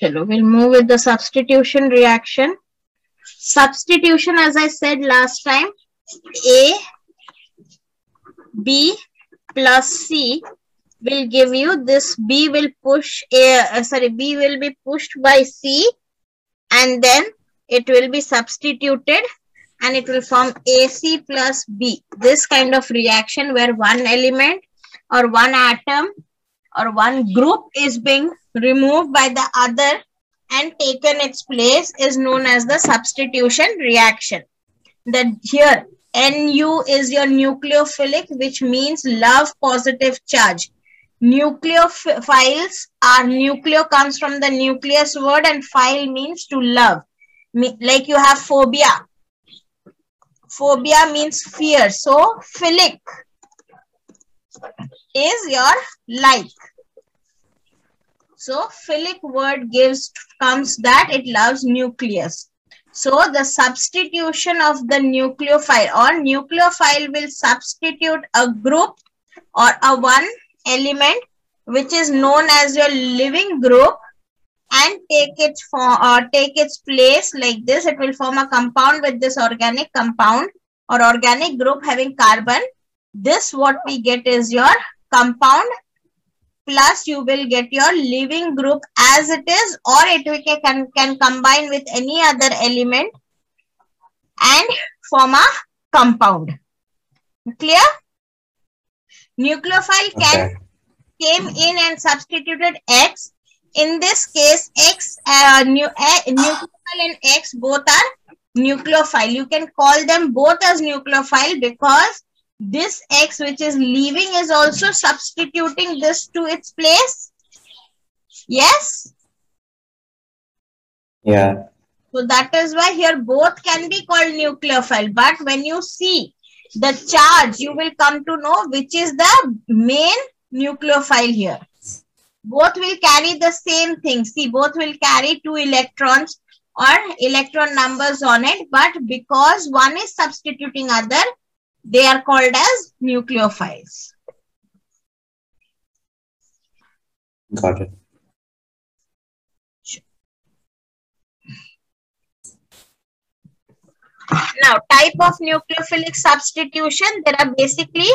Chalo, we'll move with the substitution reaction. Substitution, as I said last time, A, B plus C will give you this B will push A, uh, sorry, B will be pushed by C and then it will be substituted and it will form AC plus B. This kind of reaction where one element or one atom or one group is being removed by the other and taken its place is known as the substitution reaction. That here Nu is your nucleophilic which means love positive charge. Nucleophiles are nucleo comes from the nucleus word and phile means to love. Like you have phobia. Phobia means fear. So philic is your like. So philic word gives comes that it loves nucleus. So the substitution of the nucleophile or nucleophile will substitute a group or a one element which is known as your leaving group and take its form or take its place like this. It will form a compound with this organic compound or organic group having carbon. This what we get is your compound plus you will get your leaving group as it is or it can, can combine with any other element and form a compound. Clear? Nucleophile can came in and substituted X. In this case, X, uh, nu uh, nucleophile and X both are nucleophile. You can call them both as nucleophile because this x which is leaving is also substituting this to its place? Yes? Yeah. So that is why here both can be called nucleophile. But when you see the charge you will come to know which is the main nucleophile here. Both will carry the same thing. See both will carry two electrons or electron numbers on it but because one is substituting other they are called as nucleophiles. Got it. Now, type of nucleophilic substitution, there are basically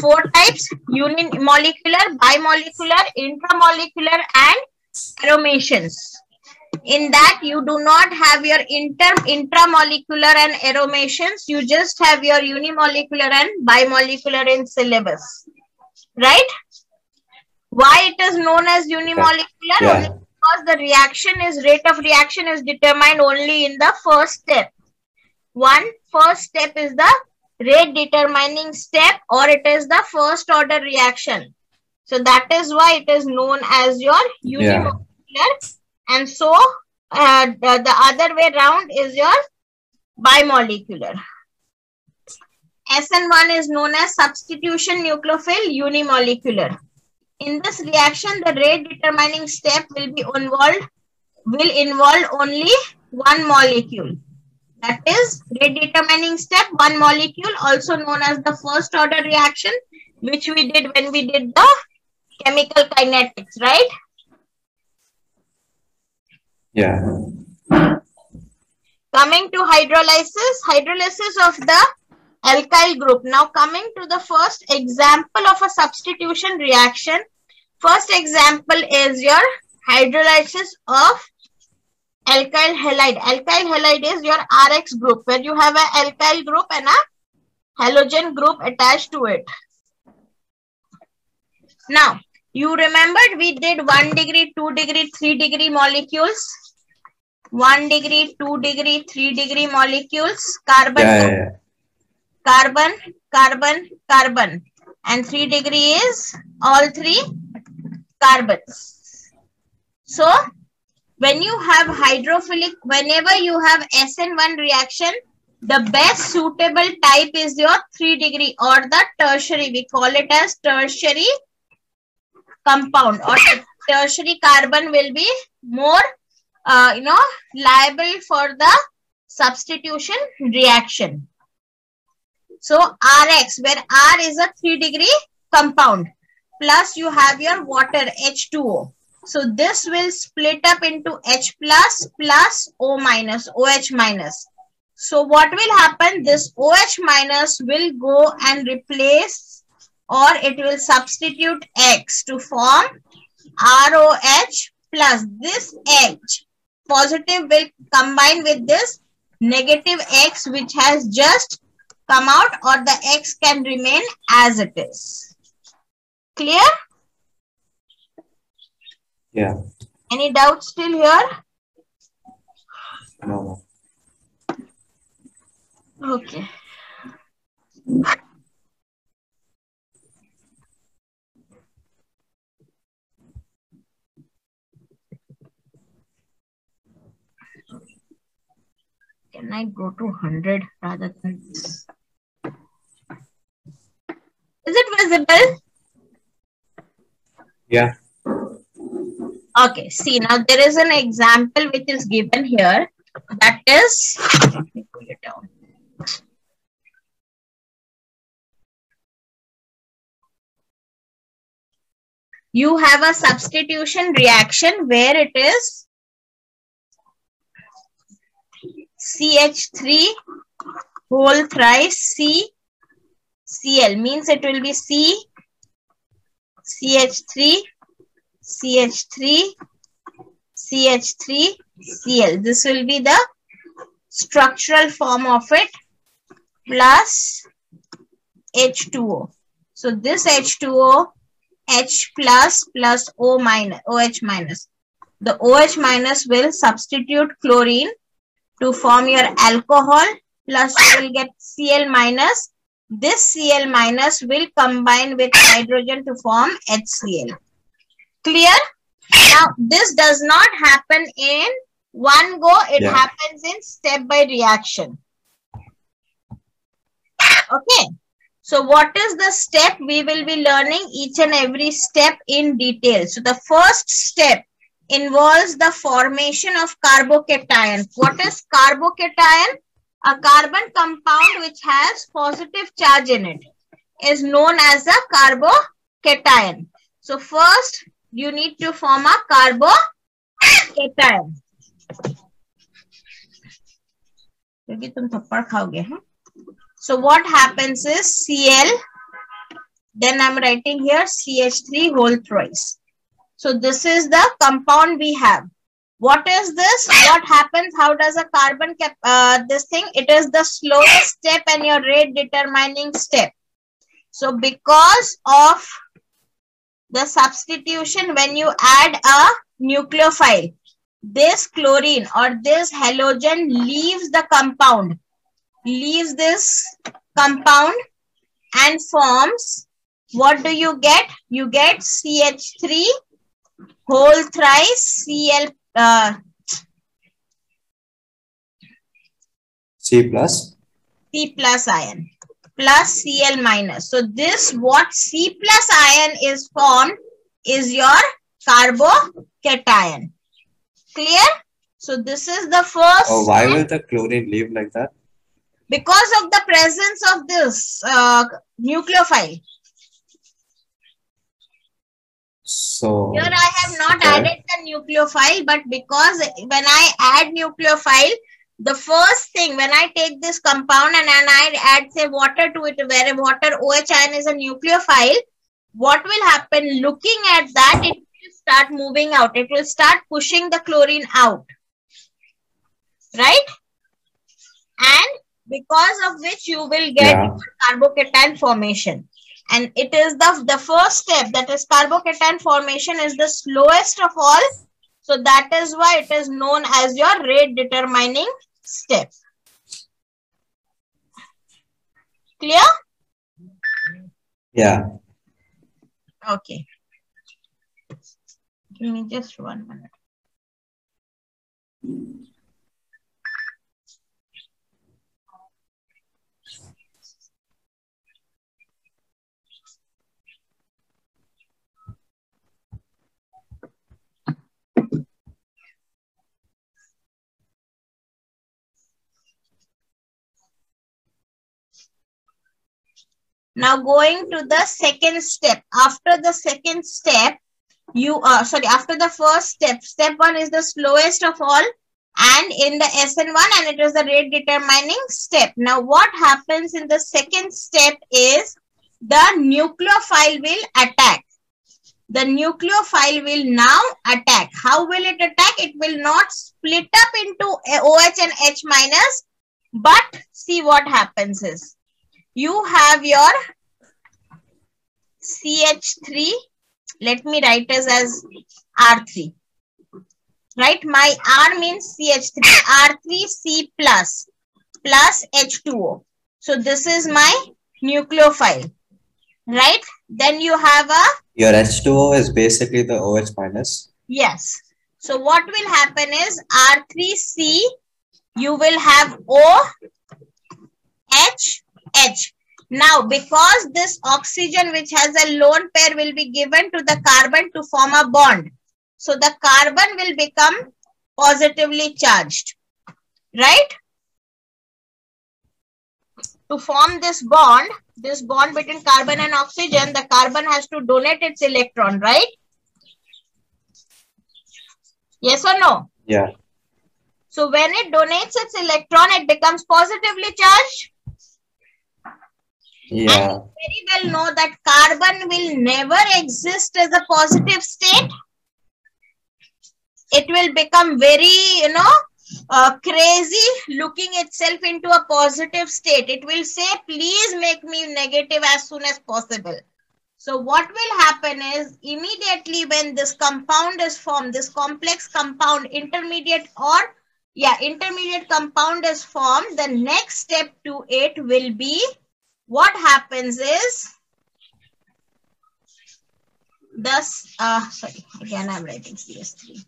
four types, unimolecular, bimolecular, intramolecular, and aromations in that you do not have your inter intramolecular and aromations. You just have your unimolecular and bimolecular in syllabus. Right? Why it is known as unimolecular? Yeah. because the reaction is rate of reaction is determined only in the first step. One first step is the rate determining step or it is the first order reaction. So that is why it is known as your unimolecular yeah and so uh, the, the other way round is your bimolecular. SN1 is known as substitution nucleophile unimolecular. In this reaction, the rate determining step will be involved will involve only one molecule. That is rate determining step, one molecule, also known as the first order reaction, which we did when we did the chemical kinetics, right? Yeah. Coming to hydrolysis, hydrolysis of the alkyl group. Now coming to the first example of a substitution reaction. First example is your hydrolysis of alkyl halide. Alkyl halide is your RX group where you have an alkyl group and a halogen group attached to it. Now, you remembered we did 1 degree, 2 degree, 3 degree molecules. 1 degree, 2 degree, 3 degree molecules, carbon, yeah, yeah, carbon, carbon, carbon. And 3 degree is all three carbons. So, when you have hydrophilic, whenever you have SN1 reaction, the best suitable type is your 3 degree or the tertiary. We call it as tertiary compound or tertiary carbon will be more uh, you know, liable for the substitution reaction. So Rx, where R is a 3 degree compound, plus you have your water H2O. So this will split up into H plus plus O minus, OH minus. So what will happen? This OH minus will go and replace or it will substitute X to form ROH plus this H positive will combine with this negative X which has just come out or the X can remain as it is. Clear? Yeah. Any doubts still here? No. Okay. Can I go to 100 rather than this? Is it visible? Yeah. Okay, see now there is an example which is given here. That is, let me pull it down. You have a substitution reaction where it is CH3 whole thrice C Cl means it will be C CH3 CH3 CH3 Cl. This will be the structural form of it plus H2O. So this H2O H plus plus O minus OH minus. The OH minus will substitute chlorine to form your alcohol plus you will get Cl minus. This Cl minus will combine with hydrogen to form HCl. Clear? Now, this does not happen in one go. It Yeah. happens in step by reaction. Okay. So, what is the step? We will be learning each and every step in detail. So, the first step involves the formation of carbocation. What is carbocation? A carbon compound which has positive charge in it is known as a carbocation. So, first you need to form a carbocation. क्योंकि तुम थप्पड़ खाओगे हैं so what happens is cl then i'm writing here ch3 whole thrice so this is the compound we have. What is this? What happens? How does a carbon cap uh, this thing? It is the slowest step and your rate determining step. So because of the substitution when you add a nucleophile this chlorine or this halogen leaves the compound leaves this compound and forms what do you get? You get ch3 whole thrice cl uh, C plus. c plus ion plus cl minus so this what c plus ion is formed is your carbocation clear so this is the first Oh, why will the chlorine leave like that? because of the presence of this uh, nucleophile. So. Here I have not okay. added the nucleophile, but because when I add nucleophile, the first thing when I take this compound and, and I add say water to it, where water OH ion is a nucleophile, what will happen? Looking at that, it will start moving out. It will start pushing the chlorine out. Right? And because of which you will get Yeah. carbocation formation and it is the the first step that is carbocation formation is the slowest of all. So that is why it is known as your rate determining step. Clear? Yeah. okay. Give me just one minute Now going to the second step. After the second step, you uh, sorry after the first step step one is the slowest of all and in the SN1 and it is the rate determining step. Now what happens in the second step is the nucleophile will attack. The nucleophile will now attack. How will it attack? It will not split up into OH and H minus but see what happens is you have your CH3 let me write this as R3 right? My R means CH3, R3C plus, plus H2O. So this is my nucleophile, right? Then you have a... Your H2O is basically the OH minus. Yes. So what will happen is R3C, you will have O, H, H. Now, because this oxygen which has a lone pair will be given to the carbon to form a bond. So the carbon will become positively charged, right? To form this bond, this bond between carbon and oxygen, the carbon has to donate its electron, right? Yes or no? Yeah. So when it donates its electron, it becomes positively charged. Yeah. And very well know that carbon will never exist as a positive state it will become very, you know, uh, crazy looking itself into a positive state. It will say, please make me negative as soon as possible. So what will happen is immediately when this compound is formed, this complex compound, intermediate or yeah, intermediate compound is formed, the next step to it will be what happens is thus, uh, sorry, again I'm writing CS3.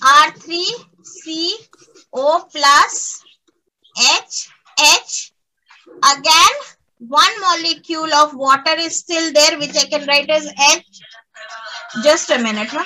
R3CO plus H, H. Again, one molecule of water is still there, which I can write as H. Just a minute. Huh?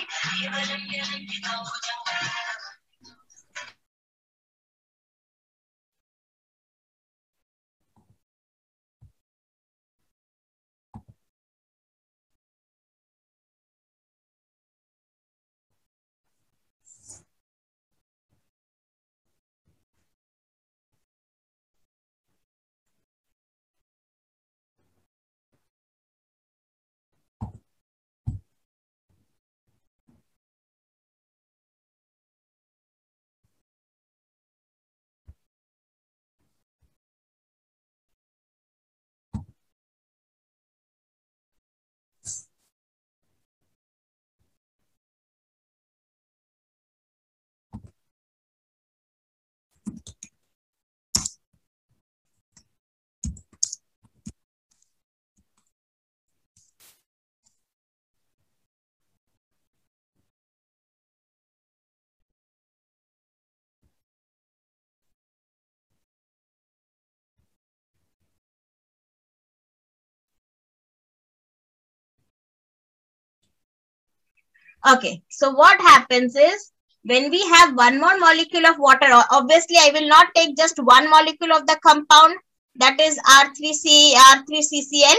Okay, so what happens is when we have one more molecule of water, obviously I will not take just one molecule of the compound that is R3C, R3CCl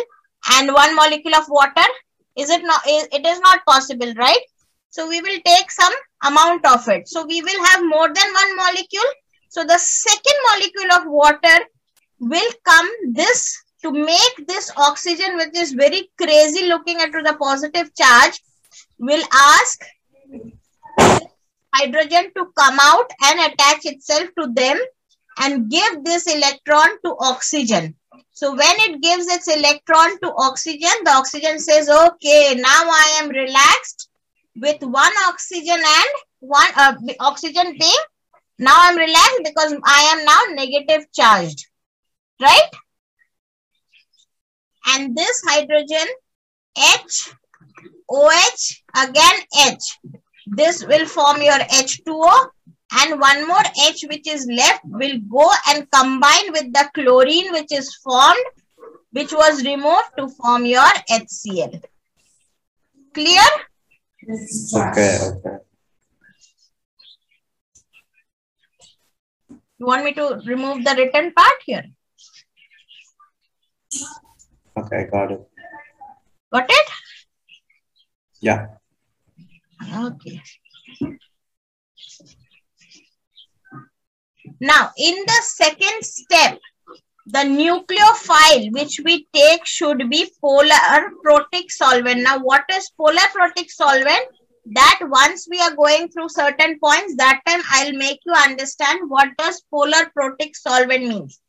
and one molecule of water. Is it not, it is not possible, right? So we will take some amount of it. So we will have more than one molecule. So the second molecule of water will come this to make this oxygen which is very crazy looking at the positive charge will ask hydrogen to come out and attach itself to them and give this electron to oxygen. So when it gives its electron to oxygen, the oxygen says, okay, now I am relaxed with one oxygen and one uh, oxygen being, now I'm relaxed because I am now negative charged, right? And this hydrogen H OH, again H. This will form your H2O and one more H which is left will go and combine with the chlorine which is formed which was removed to form your HCl. Clear? Okay, okay. You want me to remove the written part here? Okay, got it. Got it? Yeah. Okay. Now, in the second step, the nucleophile which we take should be polar protic solvent. Now, what is polar protic solvent? That once we are going through certain points, that time I'll make you understand what does polar protic solvent means.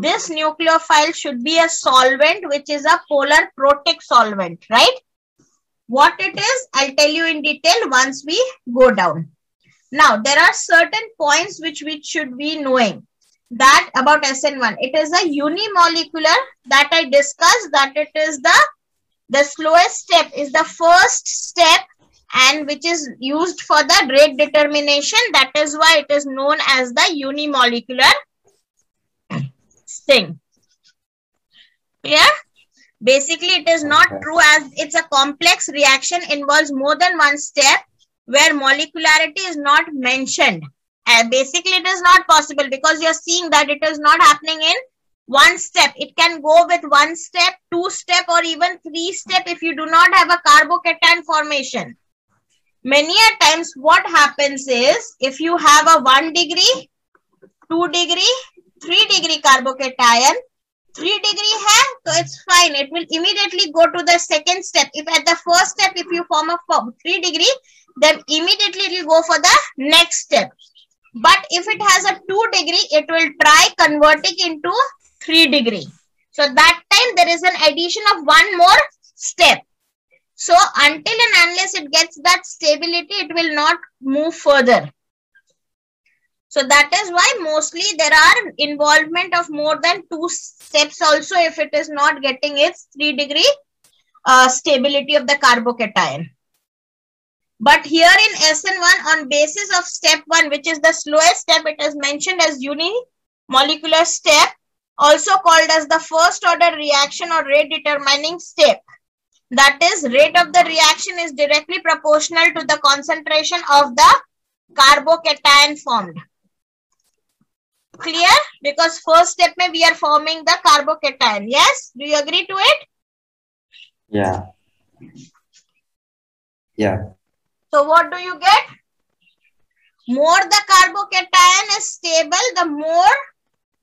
This nucleophile should be a solvent which is a polar protic solvent, right? What it is, I'll tell you in detail once we go down. Now, there are certain points which we should be knowing that about SN1. It is a unimolecular that I discussed that it is the, the slowest step is the first step and which is used for the rate determination. That is why it is known as the unimolecular thing. Clear? Basically, it is not Okay. true as it's a complex reaction involves more than one step where molecularity is not mentioned. And basically, it is not possible because you're seeing that it is not happening in one step. It can go with one step, two step, or even three step if you do not have a carbocation formation. Many a times, what happens is if you have a one degree, two degree, three degree carbocation, three degree hai, so it's fine. It will immediately go to the second step. If at the first step, if you form a form three degree, then immediately it will go for the next step. But if it has a two degree, it will try converting into three degree. So that time there is an addition of one more step. So until and unless it gets that stability, it will not move further. So that is why mostly there are involvement of more than two steps also if it is not getting its three degree uh, stability of the carbocation. But here in SN1 on basis of step 1 which is the slowest step it is mentioned as unimolecular step also called as the first order reaction or rate determining step. That is rate of the reaction is directly proportional to the concentration of the carbocation formed. Clear? Because first step may we are forming the carbocation. Yes? Do you agree to it? Yeah. Yeah. So what do you get? More the carbocation is stable, the more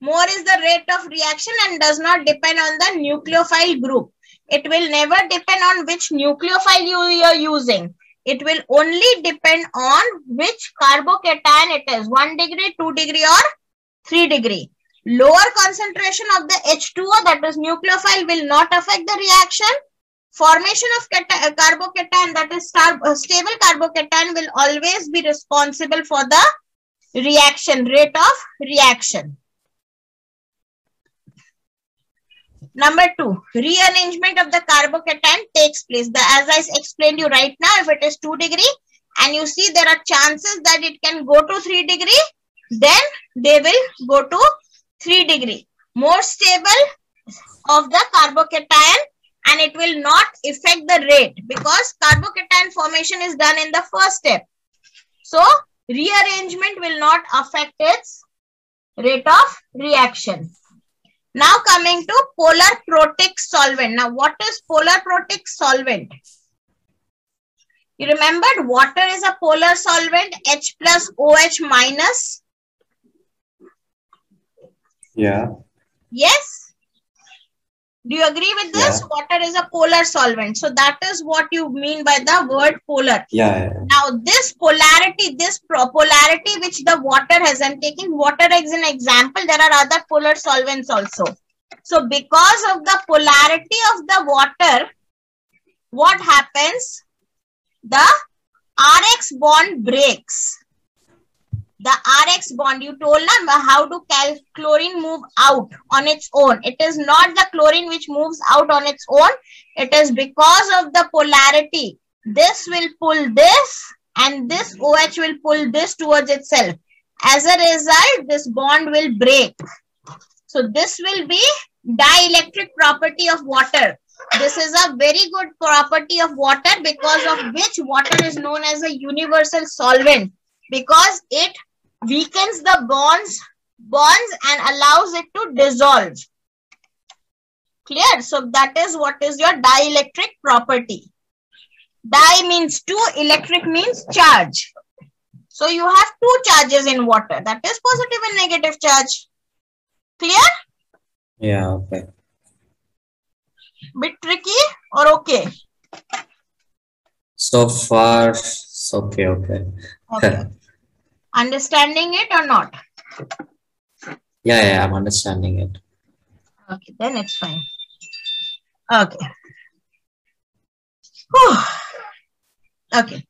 more is the rate of reaction and does not depend on the nucleophile group. It will never depend on which nucleophile you are using. It will only depend on which carbocation it is, 1 degree, 2 degree or 3 degree. Lower concentration of the H2O that is nucleophile will not affect the reaction. Formation of carbocation that is uh, stable carbocation will always be responsible for the reaction, rate of reaction. Number two, rearrangement of the carbocation takes place. The, as I explained you right now, if it is 2 degree and you see there are chances that it can go to 3 degree, then they will go to 3 degree. More stable of the carbocation and it will not affect the rate because carbocation formation is done in the first step. So, rearrangement will not affect its rate of reaction. Now coming to polar protic solvent. Now what is polar protic solvent? You remembered water is a polar solvent H plus OH minus. Yeah. Yes. Do you agree with this? Yeah. Water is a polar solvent. So that is what you mean by the word polar. Yeah. yeah. Now, this polarity, this polarity which the water has, I'm taking water as an example. There are other polar solvents also. So, because of the polarity of the water, what happens? The RX bond breaks. The RX bond, you told them how cal- chlorine move out on its own. It is not the chlorine which moves out on its own. It is because of the polarity this will pull this and this OH will pull this towards itself. As a result, this bond will break. So this will be dielectric property of water. This is a very good property of water because of which water is known as a universal solvent because it weakens the bonds bonds and allows it to dissolve. Clear? So that is what is your dielectric property. Di means two, electric means charge. So you have two charges in water. That is positive and negative charge. Clear? Yeah, okay. Bit tricky or okay? So far, okay, okay. Okay. Understanding it or not? Yeah, yeah, I'm understanding it. Okay, then it's fine. Okay. Whew. Okay.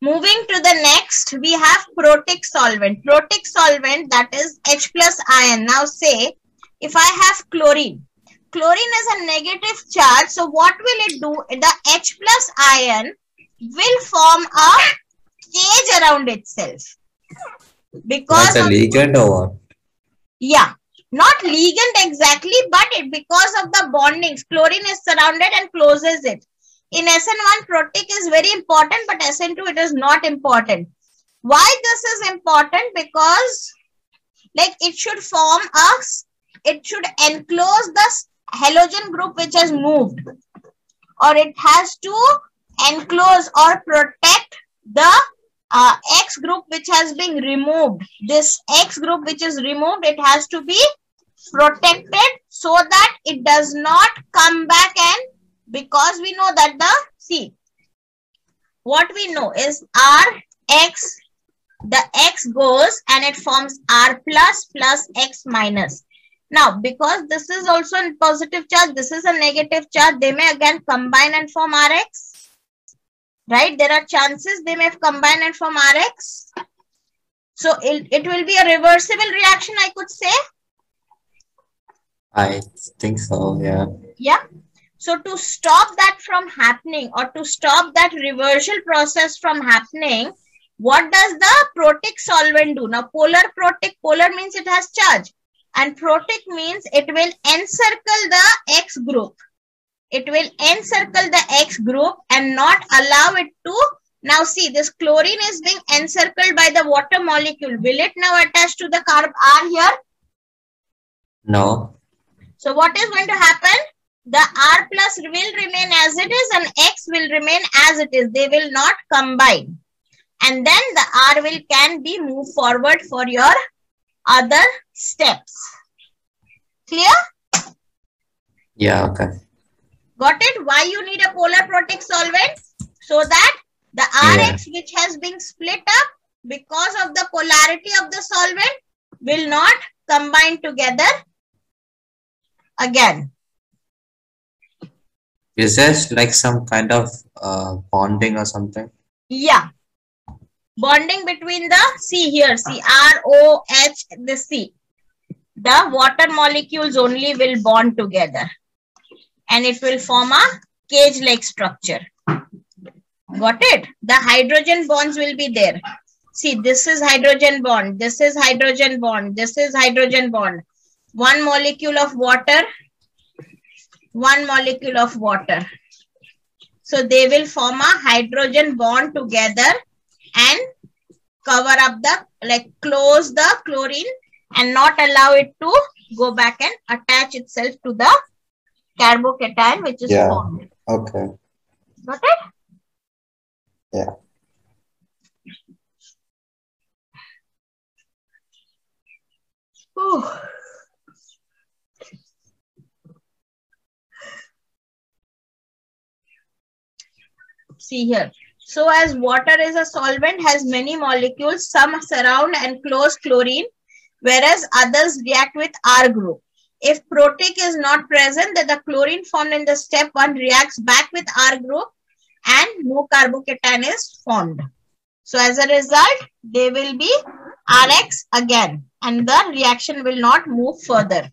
Moving to the next, we have protic solvent. Protic solvent that is H plus ion. Now say, if I have chlorine, chlorine is a negative charge. So what will it do? The H plus ion will form a cage around itself. Because Like a of ligand or what? yeah, not ligand exactly, but it because of the bondings, chlorine is surrounded and closes it. In SN1, protic is very important, but SN2 it is not important. Why this is important? Because like it should form us, it should enclose the halogen group which has moved, or it has to enclose or protect the uh, X group which has been removed. This X group which is removed, it has to be protected so that it does not come back and because we know that the, see, what we know is R X, the X goes and it forms R plus plus X minus. Now, because this is also a positive charge, this is a negative charge, they may again combine and form Rx right? There are chances they may have combined and form Rx. So it, it will be a reversible reaction, I could say. I think so, yeah. Yeah. So to stop that from happening or to stop that reversal process from happening, what does the protic solvent do? Now polar protic, polar means it has charge and protic means it will encircle the X group. It will encircle the X group and not allow it to. Now see this chlorine is being encircled by the water molecule. Will it now attach to the carb R here? No. So what is going to happen? The R plus will remain as it is and X will remain as it is. They will not combine. And then the R will can be moved forward for your other steps. Clear? Yeah, okay. Got it? Why you need a polar protic solvent? So that the Yeah. Rx which has been split up because of the polarity of the solvent will not combine together again. Is this like some kind of uh, bonding or something? Yeah. Bonding between the C here, C R O H, the C. The water molecules only will bond together and it will form a cage like structure. Got it? The hydrogen bonds will be there. See, this is hydrogen bond, this is hydrogen bond, this is hydrogen bond. One molecule of water, one molecule of water. So they will form a hydrogen bond together and cover up the, like close the chlorine and not allow it to go back and attach itself to the carbocation which is Yeah. formed. Okay. Got it? Yeah. Whew. See here. So as water is a solvent, has many molecules, some surround and close chlorine, whereas others react with R group. If protic is not present, then the chlorine formed in the step 1 reacts back with R group and no carbocation is formed. So as a result, they will be Rx again and the reaction will not move further.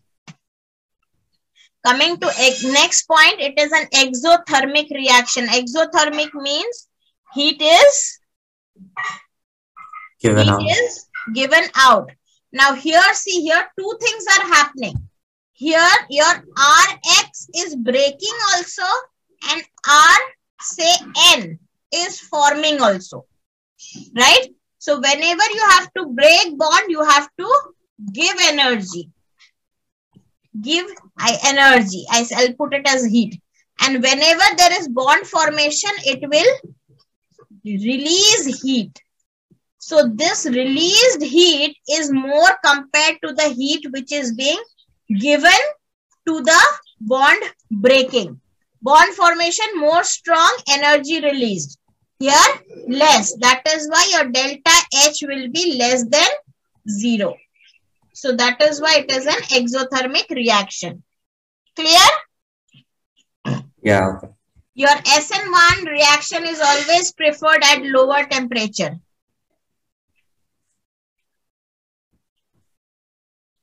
Coming to next point, it is an exothermic reaction. Exothermic means heat is Given heat out. is given out. Now here, see here, two things are happening. Here, your Rx is breaking also and R, say N, is forming also. Right? So whenever you have to break bond, you have to give energy. Give I, energy. I, I'll put it as heat. And whenever there is bond formation, it will release heat. So this released heat is more compared to the heat which is being given to the bond breaking. Bond formation more strong, energy released. Here less. That is why your delta H will be less than zero. So that is why it is an exothermic reaction. Clear? Yeah. Your SN1 reaction is always preferred at lower temperature.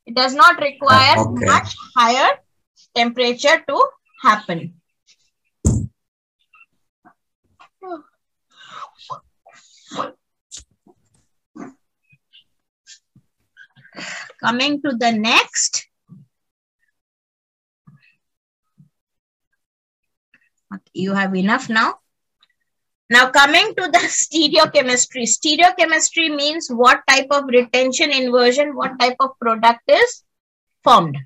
It does not require okay. much higher temperature to happen. Coming to the next. You have enough now. Now coming to the stereochemistry. Stereochemistry means what type of retention inversion, what type of product is formed.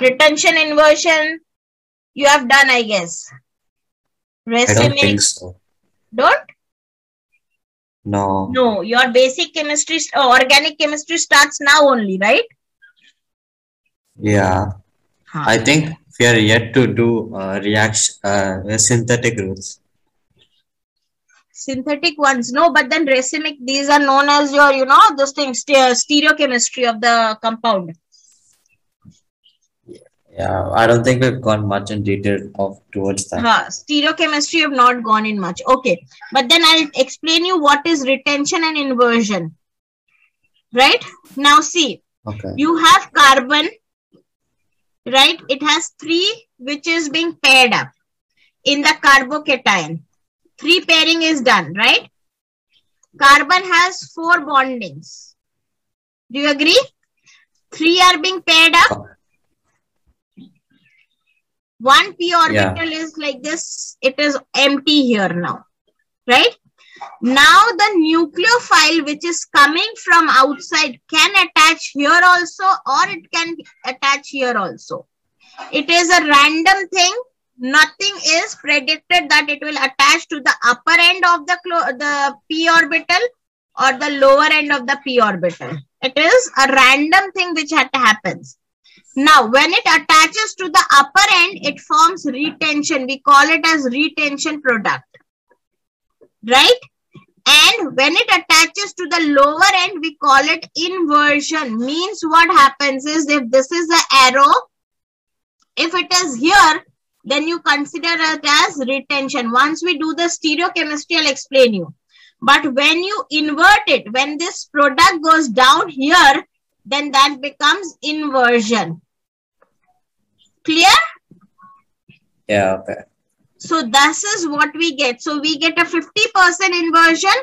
Retention inversion, you have done, I guess. I don't think so. don't? No. No, your basic chemistry, uh, organic chemistry starts now only, right? Yeah. Huh. I think we are yet to do uh, reaction uh, synthetic routes. Synthetic ones, no, but then racemic, these are known as your, you know, those things, ste- stereochemistry of the compound. Yeah, I don't think we've gone much in detail of towards that. Huh, stereochemistry have not gone in much. Okay. But then I'll explain you what is retention and inversion. Right? Now see, Okay. you have carbon, right? It has three which is being paired up in the carbocation. Three pairing is done, right? Carbon has four bondings. Do you agree? Three are being paired up. One p orbital is like this. It is empty here now, right? Now the nucleophile which is coming from outside can attach here also or it can attach here also. It is a random thing. Nothing is predicted that it will attach to the upper end of the, the p orbital or the lower end of the p orbital. It is a random thing which happens. Now, when it attaches to the upper end, it forms retention. We call it as retention product. Right? And when it attaches to the lower end, we call it inversion. Means what happens is if this is the arrow, if it is here, then you consider it as retention. Once we do the stereochemistry, I'll explain you. But when you invert it, when this product goes down here, then that becomes inversion. Clear? Yeah, okay. So this is what we get. So we get a 50% inversion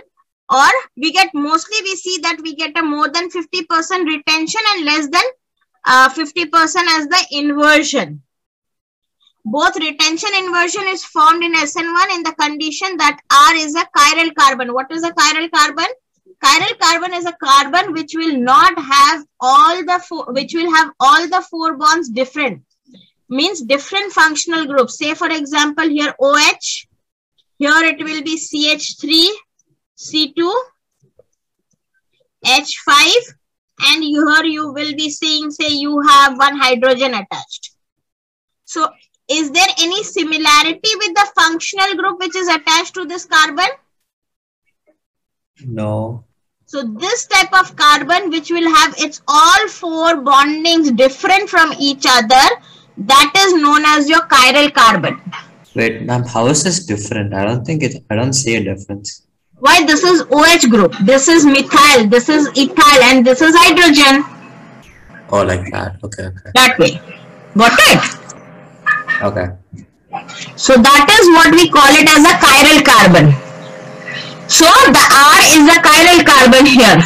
or we get mostly we see that we get a more than 50% retention and less than uh, 50% as the inversion. Both retention inversion is formed in SN1 in the condition that R is a chiral carbon. What is a chiral carbon? Chiral carbon is a carbon which will not have all the four, which will have all the four bonds different. Means different functional groups. Say for example here OH, here it will be CH3, C2, H5 and here you will be seeing say you have one hydrogen attached. So is there any similarity with the functional group which is attached to this carbon? No. So this type of carbon which will have its all four bondings different from each other that is known as your chiral carbon. Wait, ma'am, how is this different? I don't think it, I don't see a difference. Why this is OH group, this is methyl, this is ethyl and this is hydrogen. Oh, like that. Okay, okay. That way. Got it? Okay. So that is what we call it as a chiral carbon. So the R is a chiral carbon here.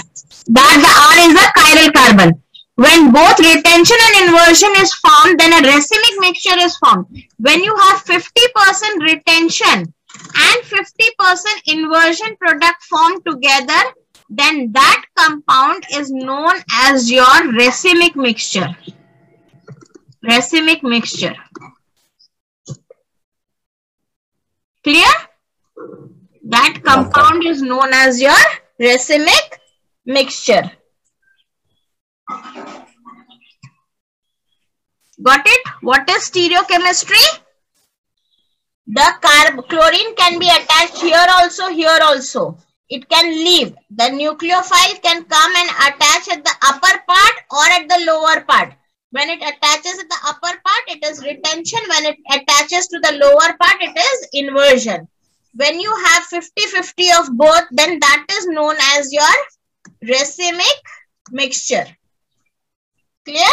That the R is a chiral carbon. When both retention and inversion is formed, then a racemic mixture is formed. When you have 50% retention and 50% inversion product formed together, then that compound is known as your racemic mixture. Racemic mixture. Clear? That compound is known as your racemic mixture. Got it? What is stereochemistry? The carb chlorine can be attached here also, here also. It can leave. The nucleophile can come and attach at the upper part or at the lower part. When it attaches at the upper part, it is retention. When it attaches to the lower part, it is inversion. When you have 50-50 of both, then that is known as your racemic mixture. Clear?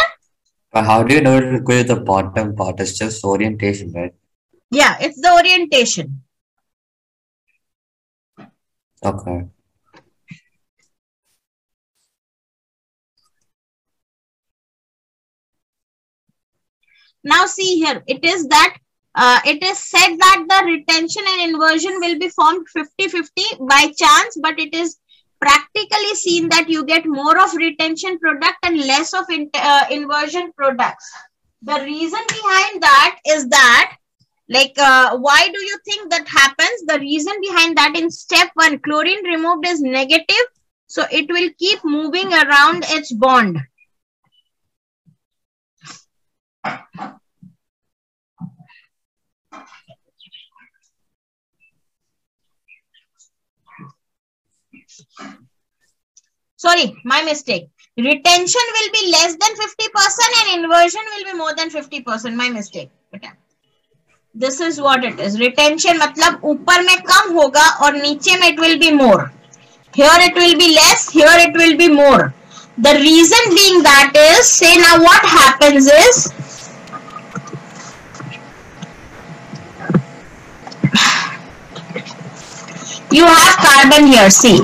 But how do you know it will the bottom part? It's just orientation, right? Yeah, it's the orientation. Okay. Now see here, it is that uh, it is said that the retention and inversion will be formed 50-50 by chance, but it is practically seen that you get more of retention product and less of in, uh, inversion products. The reason behind that is that like uh, why do you think that happens? The reason behind that in step one, chlorine removed is negative. So it will keep moving around its bond. Sorry, my mistake. Retention will be less than 50% and inversion will be more than 50%. My mistake. Okay. This is what it is. Retention मतलब ऊपर में कम होगा और नीचे में it will be more. Here it will be less, here it will be more. The reason being that is, say now what happens is, you have carbon here, see.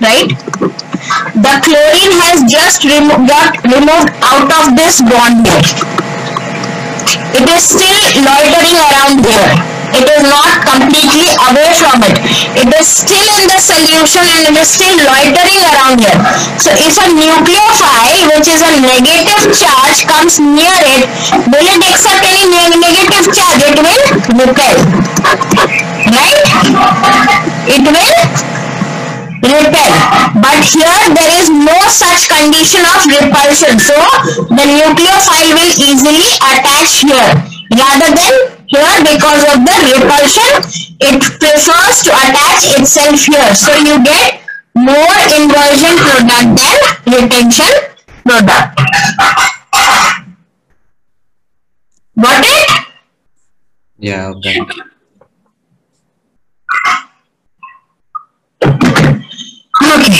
Right? The chlorine has just remo got removed out of this bond here. It is still loitering around here. It is not completely away from it. It is still in the solution and it is still loitering around here. So if a nucleophile which is a negative charge comes near it, will it accept any ne negative charge? It will repel. Right? It will repel. But here there is no such condition of repulsion. So the nucleophile will easily attach here rather than here because of the repulsion it prefers to attach itself here. So you get more inversion product than retention product. Got it? Yeah, okay. Okay,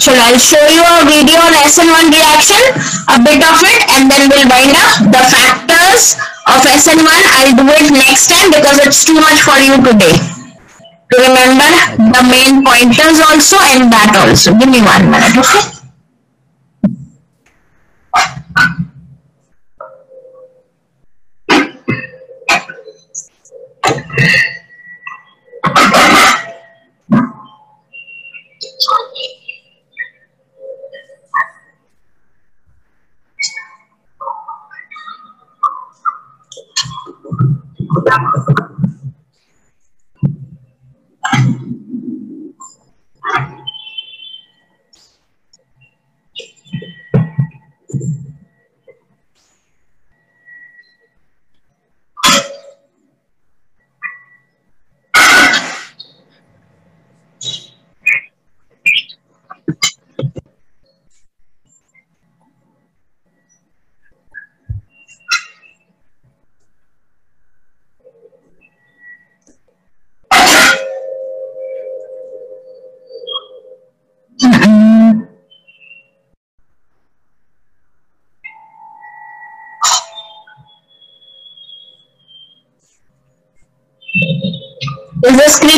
so I'll show you a video on SN1 reaction, a bit of it, and then we'll wind up the factors of SN1. I'll do it next time because it's too much for you today. To remember the main pointers also and that also. Give me one minute, okay?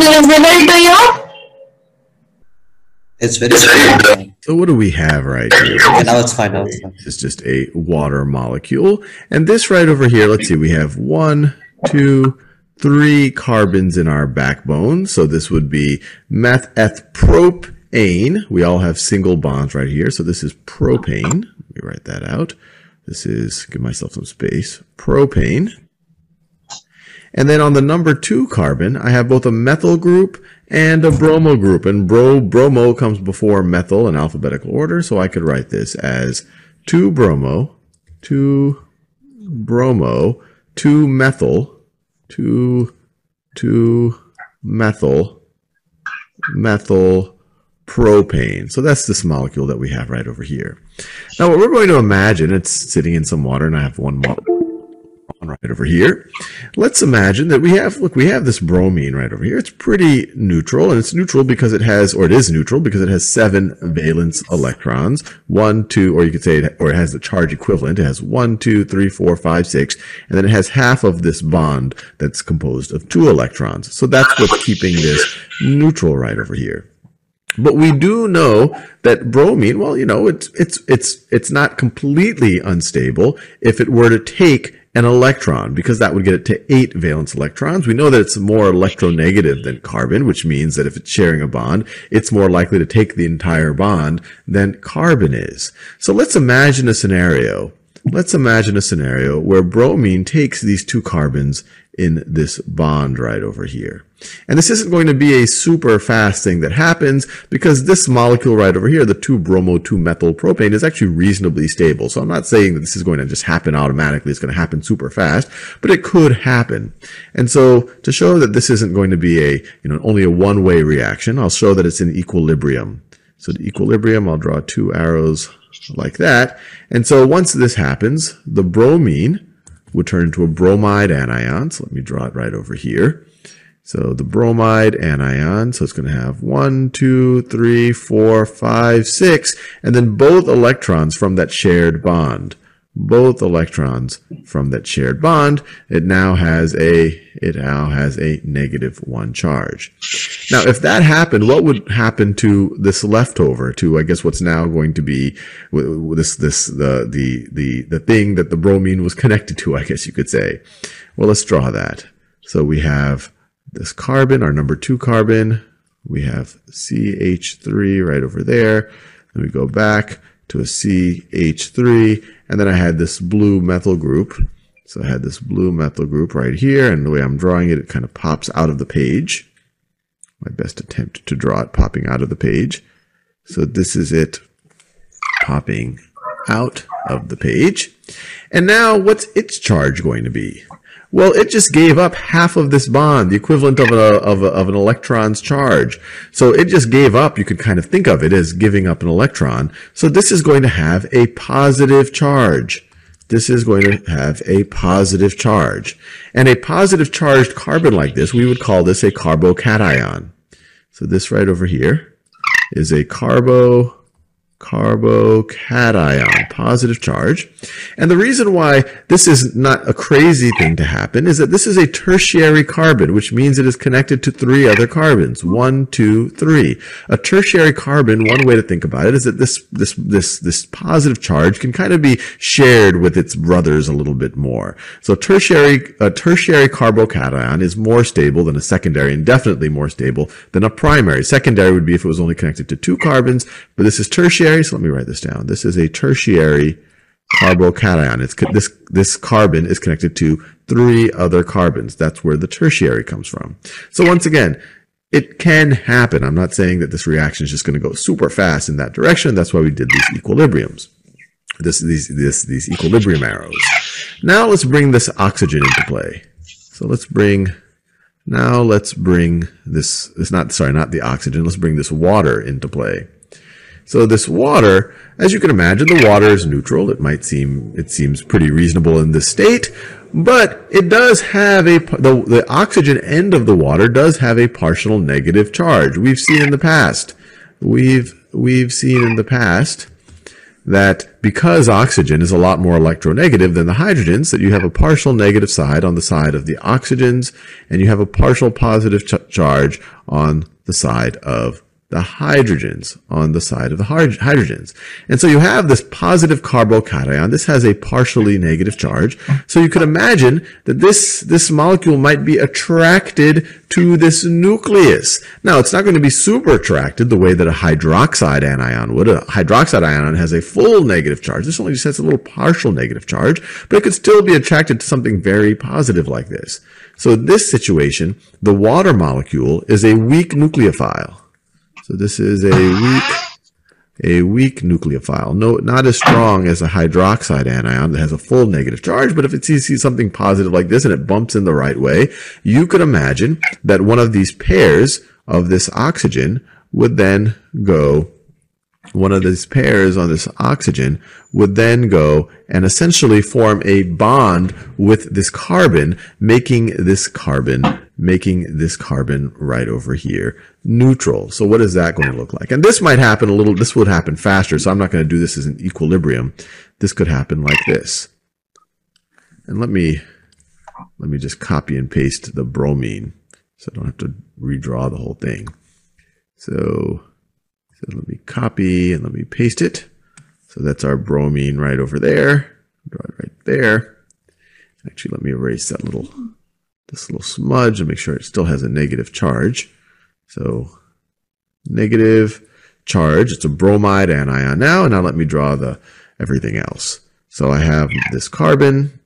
Is visible to you? It's very small. So what do we have right here? Yeah, now it's fine. Now it's fine. It's just a water molecule. And this right over here, let's see, we have one, two, three carbons in our backbone. So this would be methethpropane. We all have single bonds right here. So this is propane. Let me write that out. This is, give myself some space, propane. And then on the number two carbon, I have both a methyl group and a bromo group. And bro, bromo comes before methyl in alphabetical order. So I could write this as 2 bromo, 2 bromo, 2 methyl, 2, 2 methyl, methyl propane. So that's this molecule that we have right over here. Now what we're going to imagine, it's sitting in some water and I have one mo- right over here. Let's imagine that we have, look, we have this bromine right over here. It's pretty neutral and it's neutral because it has, or it is neutral because it has seven valence electrons. One, two, or you could say, it, or it has the charge equivalent. It has one, two, three, four, five, six, and then it has half of this bond that's composed of two electrons. So that's what's keeping this neutral right over here. But we do know that bromine, well, you know, it's, it's, it's, it's not completely unstable if it were to take an electron because that would get it to eight valence electrons. We know that it's more electronegative than carbon, which means that if it's sharing a bond, it's more likely to take the entire bond than carbon is. So let's imagine a scenario. Let's imagine a scenario where bromine takes these two carbons in this bond right over here. And this isn't going to be a super fast thing that happens because this molecule right over here, the 2-bromo-2-methylpropane, is actually reasonably stable. So I'm not saying that this is going to just happen automatically. It's going to happen super fast, but it could happen. And so to show that this isn't going to be a, you know, only a one-way reaction, I'll show that it's in equilibrium. So the equilibrium, I'll draw two arrows like that. And so once this happens, the bromine would turn into a bromide anion. So let me draw it right over here. So the bromide anion, so it's going to have one, two, three, four, five, six, and then both electrons from that shared bond. Both electrons from that shared bond. It now has a, it now has a negative one charge. Now, if that happened, what would happen to this leftover, to, I guess, what's now going to be this, this, the, the, the, the thing that the bromine was connected to, I guess you could say. Well, let's draw that. So we have this carbon, our number two carbon. We have CH3 right over there. Then we go back to a CH3, and then I had this blue methyl group. So I had this blue methyl group right here, and the way I'm drawing it, it kind of pops out of the page. My best attempt to draw it popping out of the page. So this is it popping out of the page. And now what's its charge going to be? Well, it just gave up half of this bond, the equivalent of, a, of, a, of an electron's charge. So it just gave up. You could kind of think of it as giving up an electron. So this is going to have a positive charge. This is going to have a positive charge. And a positive charged carbon like this, we would call this a carbocation. So this right over here is a carbo carbocation, positive charge. And the reason why this is not a crazy thing to happen is that this is a tertiary carbon, which means it is connected to three other carbons. One, two, three. A tertiary carbon, one way to think about it is that this, this, this, this positive charge can kind of be shared with its brothers a little bit more. So tertiary, a tertiary carbocation is more stable than a secondary and definitely more stable than a primary. Secondary would be if it was only connected to two carbons, but this is tertiary tertiary, so let me write this down. This is a tertiary carbocation. It's this this carbon is connected to three other carbons. That's where the tertiary comes from. So once again, it can happen. I'm not saying that this reaction is just going to go super fast in that direction. That's why we did these equilibriums. This these this these equilibrium arrows. Now let's bring this oxygen into play. So let's bring now let's bring this it's not sorry, not the oxygen. Let's bring this water into play. So this water, as you can imagine, the water is neutral. It might seem, it seems pretty reasonable in this state, but it does have a, the, the oxygen end of the water does have a partial negative charge. We've seen in the past, we've, we've seen in the past that because oxygen is a lot more electronegative than the hydrogens, that you have a partial negative side on the side of the oxygens, and you have a partial positive ch charge on the side of the hydrogens on the side of the hydrogens. And so you have this positive carbocation. This has a partially negative charge. So you could imagine that this, this molecule might be attracted to this nucleus. Now, it's not going to be super attracted the way that a hydroxide anion would. A hydroxide anion has a full negative charge. This only just has a little partial negative charge, but it could still be attracted to something very positive like this. So in this situation, the water molecule is a weak nucleophile. So this is a weak, a weak nucleophile. No, not as strong as a hydroxide anion that has a full negative charge, but if it sees something positive like this and it bumps in the right way, you could imagine that one of these pairs of this oxygen would then go one of these pairs on this oxygen would then go and essentially form a bond with this carbon, making this carbon, making this carbon right over here neutral. So what is that going to look like? And this might happen a little, this would happen faster. So I'm not going to do this as an equilibrium. This could happen like this. And let me, let me just copy and paste the bromine so I don't have to redraw the whole thing. So so let me copy and let me paste it. So that's our bromine right over there. Draw it right there. Actually, let me erase that little, this little smudge and make sure it still has a negative charge. So negative charge. It's a bromide anion now. And now let me draw the everything else. So I have this carbon,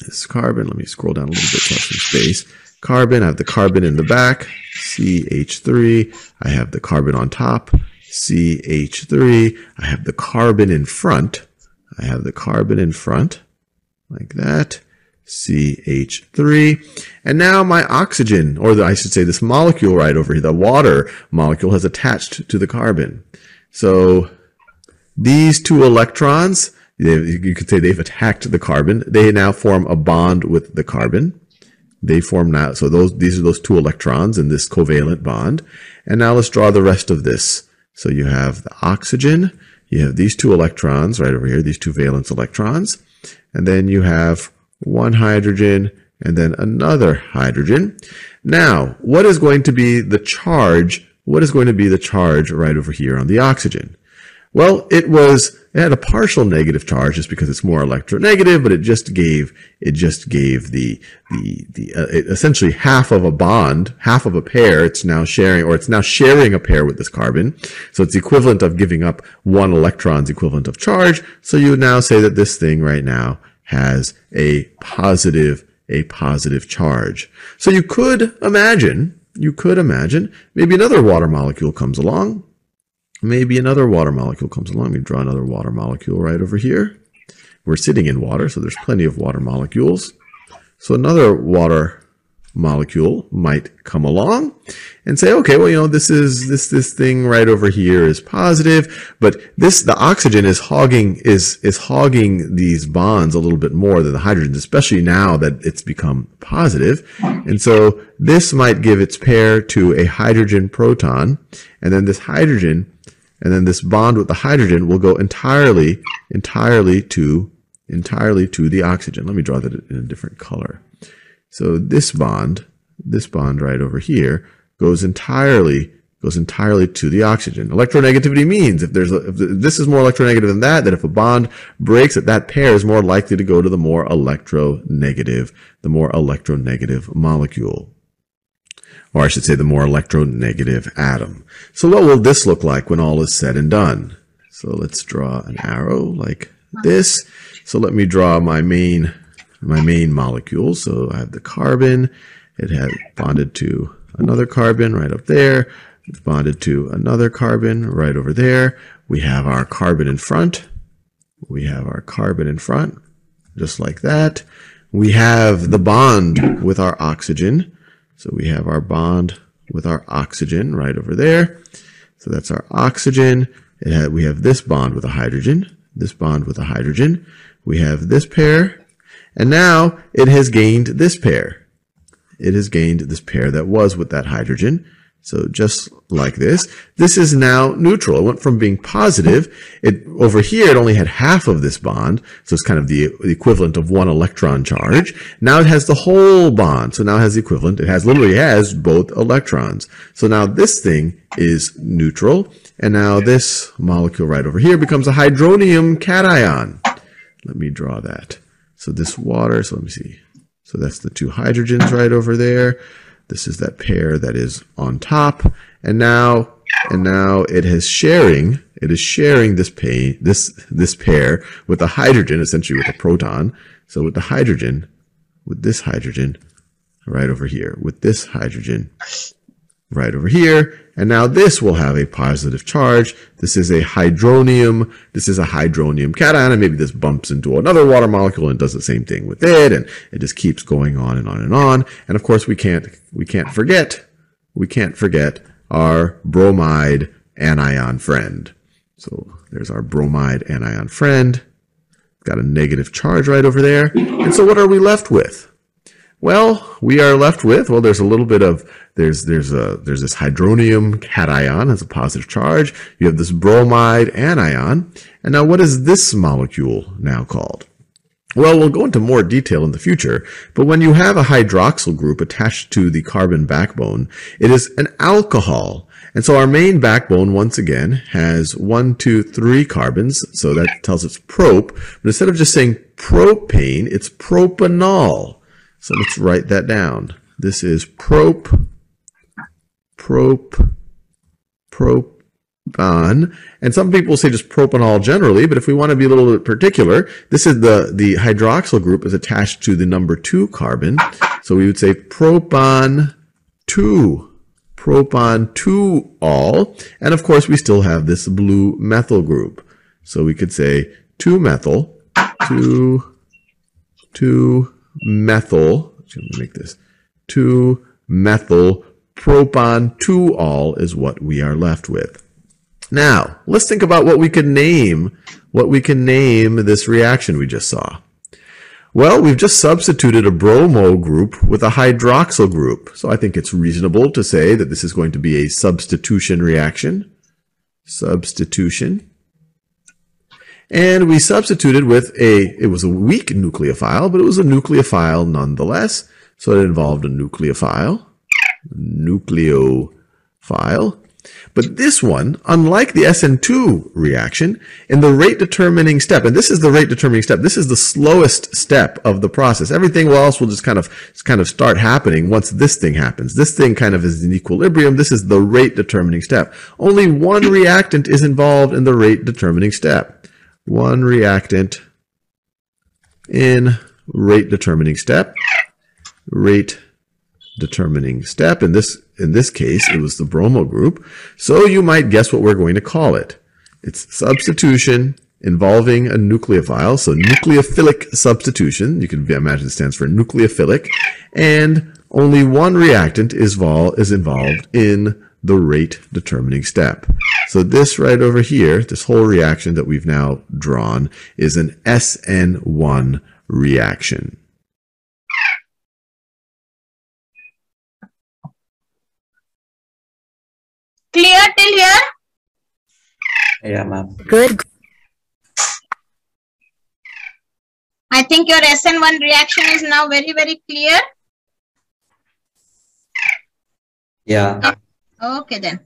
this carbon. Let me scroll down a little bit I have some space carbon. I have the carbon in the back, CH3. I have the carbon on top, CH3. I have the carbon in front. I have the carbon in front, like that, CH3. And now my oxygen, or the, I should say this molecule right over here, the water molecule has attached to the carbon. So these two electrons, you could say they've attacked the carbon. They now form a bond with the carbon. They form now, so those, these are those two electrons in this covalent bond. And now let's draw the rest of this. So you have the oxygen, you have these two electrons right over here, these two valence electrons, and then you have one hydrogen and then another hydrogen. Now, what is going to be the charge? What is going to be the charge right over here on the oxygen? Well, it was it had a partial negative charge just because it's more electronegative, but it just gave it just gave the the the uh, essentially half of a bond, half of a pair. It's now sharing, or it's now sharing a pair with this carbon. So it's equivalent of giving up one electron's equivalent of charge. So you would now say that this thing right now has a positive a positive charge. So you could imagine, you could imagine maybe another water molecule comes along maybe another water molecule comes along. We draw another water molecule right over here. We're sitting in water, so there's plenty of water molecules. So another water molecule might come along and say, okay, well, you know, this is, this, this thing right over here is positive, but this, the oxygen is hogging, is, is hogging these bonds a little bit more than the hydrogens, especially now that it's become positive. And so this might give its pair to a hydrogen proton, and then this hydrogen and then this bond with the hydrogen will go entirely, entirely to, entirely to the oxygen. Let me draw that in a different color. So this bond, this bond right over here, goes entirely, goes entirely to the oxygen. Electronegativity means if there's a, if this is more electronegative than that, that if a bond breaks, that that pair is more likely to go to the more electronegative, the more electronegative molecule or I should say the more electronegative atom. So what will this look like when all is said and done? So let's draw an arrow like this. So let me draw my main, my main molecule. So I have the carbon. It has bonded to another carbon right up there. It's bonded to another carbon right over there. We have our carbon in front. We have our carbon in front, just like that. We have the bond with our oxygen. So we have our bond with our oxygen right over there. So that's our oxygen. Had, we have this bond with a hydrogen, this bond with a hydrogen. We have this pair, and now it has gained this pair. It has gained this pair that was with that hydrogen. So just like this, this is now neutral. It went from being positive. It over here, it only had half of this bond. So it's kind of the, equivalent of one electron charge. Now it has the whole bond. So now it has the equivalent. It has literally has both electrons. So now this thing is neutral. And now this molecule right over here becomes a hydronium cation. Let me draw that. So this water, so let me see. So that's the two hydrogens right over there. This is that pair that is on top. And now, and now it is sharing, it is sharing this pair, this, this pair with the hydrogen, essentially with a proton. So with the hydrogen, with this hydrogen right over here, with this hydrogen right over here. And now this will have a positive charge. This is a hydronium. This is a hydronium cation. And maybe this bumps into another water molecule and does the same thing with it. And it just keeps going on and on and on. And of course we can't, we can't forget, we can't forget our bromide anion friend. So there's our bromide anion friend. Got a negative charge right over there. And so what are we left with? Well, we are left with, well, there's a little bit of, there's, there's a, there's this hydronium cation has a positive charge. You have this bromide anion. And now what is this molecule now called? Well, we'll go into more detail in the future, but when you have a hydroxyl group attached to the carbon backbone, it is an alcohol. And so our main backbone, once again, has one, two, three carbons. So that tells us prop. But instead of just saying propane, it's propanol. So let's write that down. This is prop, prop, propan. And some people say just propanol generally, but if we want to be a little bit particular, this is the, the hydroxyl group is attached to the number two carbon. So we would say propan 2, propan 2 ol. And of course, we still have this blue methyl group. So we could say 2 methyl, 2, 2 methyl, let me make this, 2 methyl propan 2 ol is what we are left with. Now, let's think about what we can name, what we can name this reaction we just saw. Well, we've just substituted a bromo group with a hydroxyl group. So I think it's reasonable to say that this is going to be a substitution reaction. Substitution. And we substituted with a, it was a weak nucleophile, but it was a nucleophile nonetheless. So it involved a nucleophile, nucleophile. But this one, unlike the SN2 reaction, in the rate determining step, and this is the rate determining step, this is the slowest step of the process. Everything else will just kind of, just kind of start happening once this thing happens. This thing kind of is in equilibrium. This is the rate determining step. Only one reactant is involved in the rate determining step one reactant in rate determining step. Rate determining step. In this, in this case, it was the bromo group. So you might guess what we're going to call it. It's substitution involving a nucleophile. So nucleophilic substitution. You can imagine it stands for nucleophilic. And only one reactant is, vol is involved in the rate determining step. So this right over here, this whole reaction that we've now drawn is an SN1 reaction. Clear till here? Yeah, ma'am. Good. I think your SN1 reaction is now very, very clear. Yeah. Okay then.